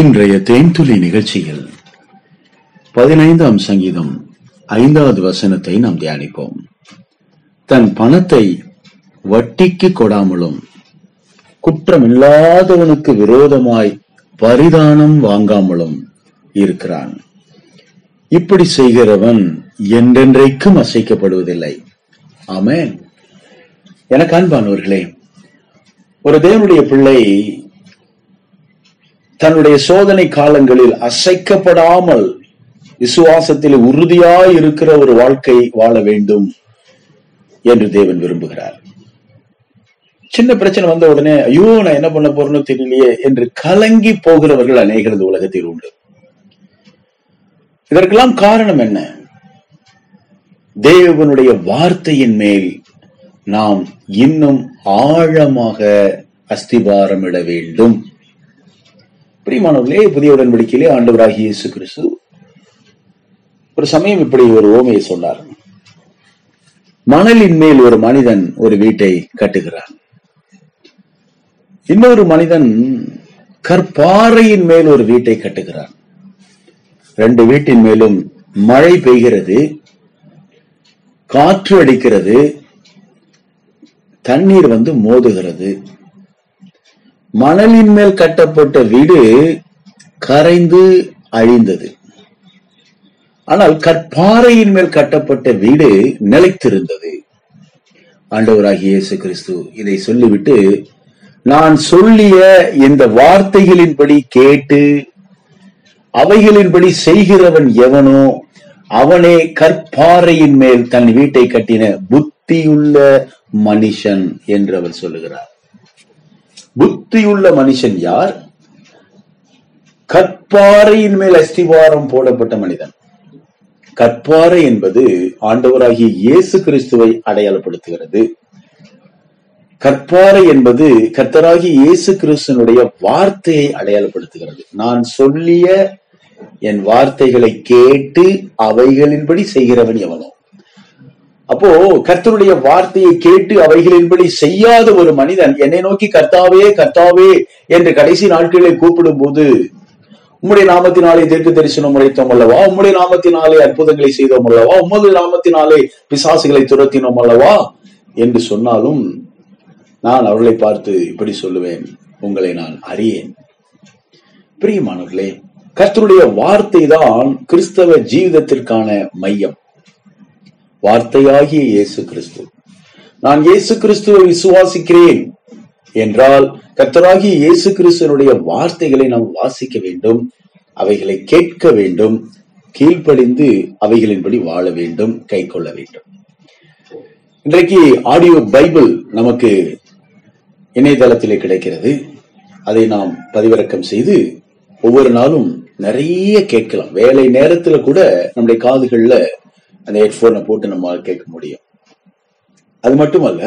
இன்றைய தேன்துளி நிகழ்ச்சியில் பதினைந்தாம் சங்கீதம் ஐந்தாவது வசனத்தை நாம் தியானிப்போம். தன் பணத்தை வட்டிக்கு கொடாமலும் குற்றமில்லாதவனுக்கு விரோதமாய் பரிதானம் வாங்காமலும் இருக்கிறான். இப்படி செய்கிறவன் என்றென்றைக்கும் அசைக்கப்படுவதில்லை. ஆமென். எனக்கு அன்பானவர்களே ஒரு தேவனுடைய பிள்ளை தன்னுடைய சோதனை காலங்களில் அசைக்கப்படாமல் விசுவாசத்தில் உறுதியாய் இருக்கிற ஒரு வாழ்க்கை வாழ வேண்டும் என்று தேவன் விரும்புகிறார். சின்ன பிரச்சனை வந்த உடனே ஐயோ நான் என்ன பண்ண போறேன்னு தெரியலையே என்று கலங்கி போகிறவர்கள் அநேகர் இந்த உலகத்தில் உண்டு. இதற்கெல்லாம் காரணம் என்ன? தேவனுடைய வார்த்தையின் மேல் நாம் இன்னும் ஆழமாக அஸ்திபாரமிட வேண்டும். பிரியமானவர்களே புதிய உடன்படிக்கையிலே ஆண்டவராகி இயேசு கிறிஸ்து ஒரு சமயம் இப்படி ஒரு ஓமையை சொன்னார். மணலின் மேல் ஒரு மனிதன் ஒரு வீட்டை கட்டுகிறான். இன்னொரு மனிதன் கற்பாறையின் மேல் ஒரு வீட்டை கட்டுகிறான். ரெண்டு வீட்டின் மேலும் மழை பெய்கிறது காற்று அடிக்கிறது தண்ணீர் வந்து மோதுகிறது. மணலின் மேல் கட்டப்பட்ட வீடு கரைந்து அழிந்தது. ஆனால் கற்பாறையின் மேல் கட்டப்பட்ட வீடு நிலைத்திருந்தது. ஆண்டவராகிய இயேசு கிறிஸ்து இதை சொல்லிவிட்டு நான் சொல்லிய இந்த வார்த்தைகளின்படி கேட்டு அவைகளின்படி செய்கிறவன் எவனோ அவனே கற்பாறையின் மேல் தன் வீட்டை கட்டின புத்தியுள்ள மனுஷன் என்று அவர் சொல்லுகிறார். புத்தியுள்ள மனுஷன் யார்? கற்பாறையின் மேல் அஸ்திவாரம் போடப்பட்ட மனிதன். கற்பாறை என்பது ஆண்டவராகிய இயேசு கிறிஸ்துவை அடையாளப்படுத்துகிறது. கற்பாறை என்பது கர்த்தராகி இயேசு கிறிஸ்துனுடைய வார்த்தையை அடையாளப்படுத்துகிறது. நான் சொல்லிய என் வார்த்தைகளை கேட்டு அவைகளின்படி செய்கிறவன் எவனோ. அப்போ கர்த்தருடைய வார்த்தையை கேட்டு அவைகளின்படி செய்யாத ஒரு மனிதன் என்னை நோக்கி கர்த்தாவே கர்த்தாவே என்று கடைசி நாட்களை கூப்பிடும் போது உம்முடைய நாமத்தினாலே தீர்க்க தரிசனம் உரைத்தோம் அல்லவா? உம்முடைய நாமத்தினாலே அற்புதங்களை செய்தோம் அல்லவா? உமது நாமத்தினாலே பிசாசுகளை துரத்தினோம் அல்லவா? என்று சொன்னாலும் நான் அவர்களை பார்த்து இப்படி சொல்லுவேன் உங்களை நான் அறியேன். பிரியமானவர்களே கர்த்தருடைய வார்த்தை தான் கிறிஸ்தவ ஜீவிதத்திற்கான மையம். வார்த்தையாகிய இயேசு கிறிஸ்து. நான் இயேசு கிறிஸ்துவை விசுவாசிக்கிறேன் என்றால் கத்தராகி இயேசு கிறிஸ்துவனுடைய வார்த்தைகளை நாம் வாசிக்க வேண்டும் அவைகளை கேட்க வேண்டும் கீழ்ப்படிந்து அவைகளின்படி வாழ வேண்டும் கை கொள்ள வேண்டும். இன்றைக்கு ஆடியோ பைபிள் நமக்கு இணையதளத்திலே கிடைக்கிறது. அதை நாம் பதிவிறக்கம் செய்து ஒவ்வொரு நாளும் நிறைய கேட்கலாம். வேலை நேரத்துல கூட நம்முடைய காதுகள்ல அந்த ஹெட்போனை போட்டு நம்மால் கேட்க முடியும். அது மட்டுமல்ல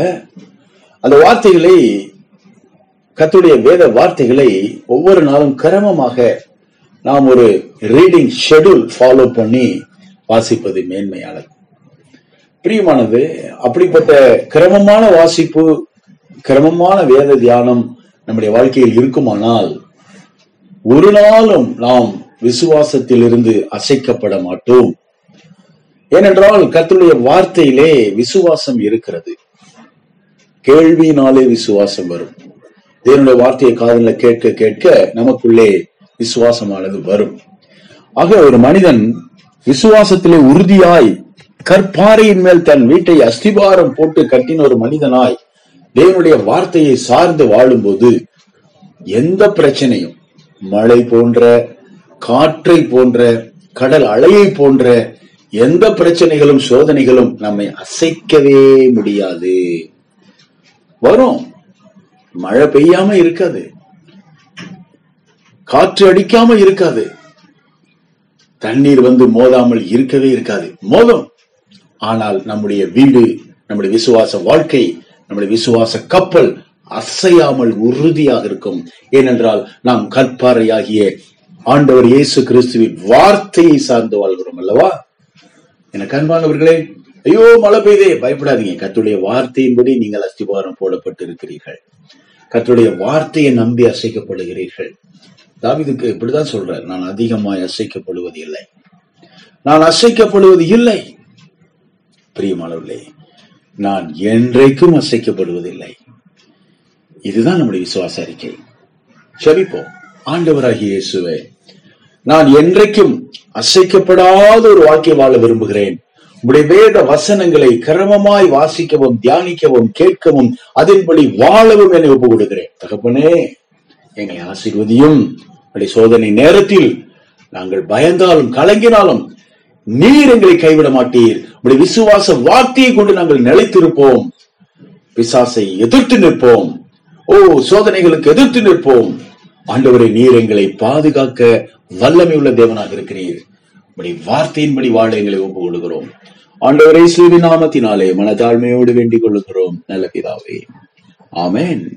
அந்த வார்த்தைகளை கத்துடைய வேத வார்த்தைகளை ஒவ்வொரு நாளும் கிரமமாக நாம் ஒரு ரீடிங் ஷெடியூல் ஃபாலோ பண்ணி வாசிப்பது மேன்மையானது. பிரியமானது அப்படிப்பட்ட கிரமமான வாசிப்பு கிரமமான வேத தியானம் நம்முடைய வாழ்க்கையில் இருக்குமானால் ஒரு நாளும் நாம் விசுவாசத்தில் இருந்து அசைக்கப்பட மாட்டோம். ஏனென்றால் கர்த்தருடைய வார்த்தையிலே விசுவாசம் இருக்கிறது. கேள்வியினாலே விசுவாசம் வரும். தேவனுடைய வார்த்தையை காதல கேட்க கேட்க நமக்குள்ளே விசுவாசமானது வரும். ஆக ஒரு மனிதன் விசுவாசத்திலே உறுதியாய் கற்பாறையின் மேல் தன் வீட்டை அஸ்திபாரம் போட்டு கட்டின ஒரு மனிதனாய் தேவனுடைய வார்த்தையை சார்ந்து வாழும்போது எந்த பிரச்சனையும் மழை போன்ற காற்றை போன்ற கடல் அலையை போன்ற எந்த பிரச்சனைகளும் சோதனைகளும் நம்மை அசைக்கவே முடியாது. வரும். மழை பெய்யாம இருக்காது. காற்று அடிக்காம இருக்காது. தண்ணீர் வந்து மோதாமல் இருக்கவே இருக்காது. மோதம். ஆனால் நம்முடைய வீடு நம்முடைய விசுவாச வாழ்க்கை நம்முடைய விசுவாச கப்பல் அசையாமல் உறுதியாக இருக்கும். ஏனென்றால் நாம் கற்பாறையாகிய ஆண்டவர் இயேசு கிறிஸ்துவின் வார்த்தையை சார்ந்து வாழ்கிறோம் அல்லவா? எனக்கு அன்பானவர்களே ஐயோ மழை பெய்தே பயப்படாதீங்க. கத்துடைய வார்த்தையின்படி நீங்கள் அஸ்திவாரம் போடப்பட்டு இருக்கிறீர்கள் கத்துடைய வார்த்தையை நம்பி அசைக்கப்படுகிறீர்கள். தாவிதுக்கு இப்படிதான் சொல்றார் நான் அதிகமாய் அசைக்கப்படுவது இல்லை. நான் அசைக்கப்படுவது இல்லை. பிரியமானவர்களே நான் என்றைக்கும் அசைக்கப்படுவதில்லை இதுதான் நம்முடைய விசுவாச அறிக்கை. செபிப்போம் ஆண்டவராகிய இயேசுவே நான் என்றைக்கும் அசைக்கப்படாத ஒரு வாழ்க்கை வாழ விரும்புகிறேன். உடைய வேத வசனங்களை கிரமமாய் வாசிக்கவும் தியானிக்கவும் கேட்கவும் அதன்படி வாழவும் என்னை ஒப்பு கொடுக்கிறேன் தகப்பனே எங்களை ஆசீர்வதியும். அப்படி சோதனை நேரத்தில் நாங்கள் பயந்தாலும் கலங்கினாலும் நீர் எங்களை கைவிட மாட்டீர். உடைய விசுவாச வார்த்தையை கொண்டு நாங்கள் நிலைத்திருப்போம். பிசாசை எதிர்த்து நிற்போம். ஓ சோதனைகளுக்கு எதிர்த்து நிற்போம். ஆண்டவரை நீர் எங்களை பாதுகாக்க வல்லமை உள்ள தேவனாக இருக்கிறீர். உடைய வார்த்தையின்படி வாழ எங்களை ஒப்பு கொள்கிறோம் ஆண்டவரை சூரிய நாமத்தினாலே மனதாழ்மையோடு வேண்டிக் கொள்ளுகிறோம். நல்ல பிதாவே. ஆமேன்.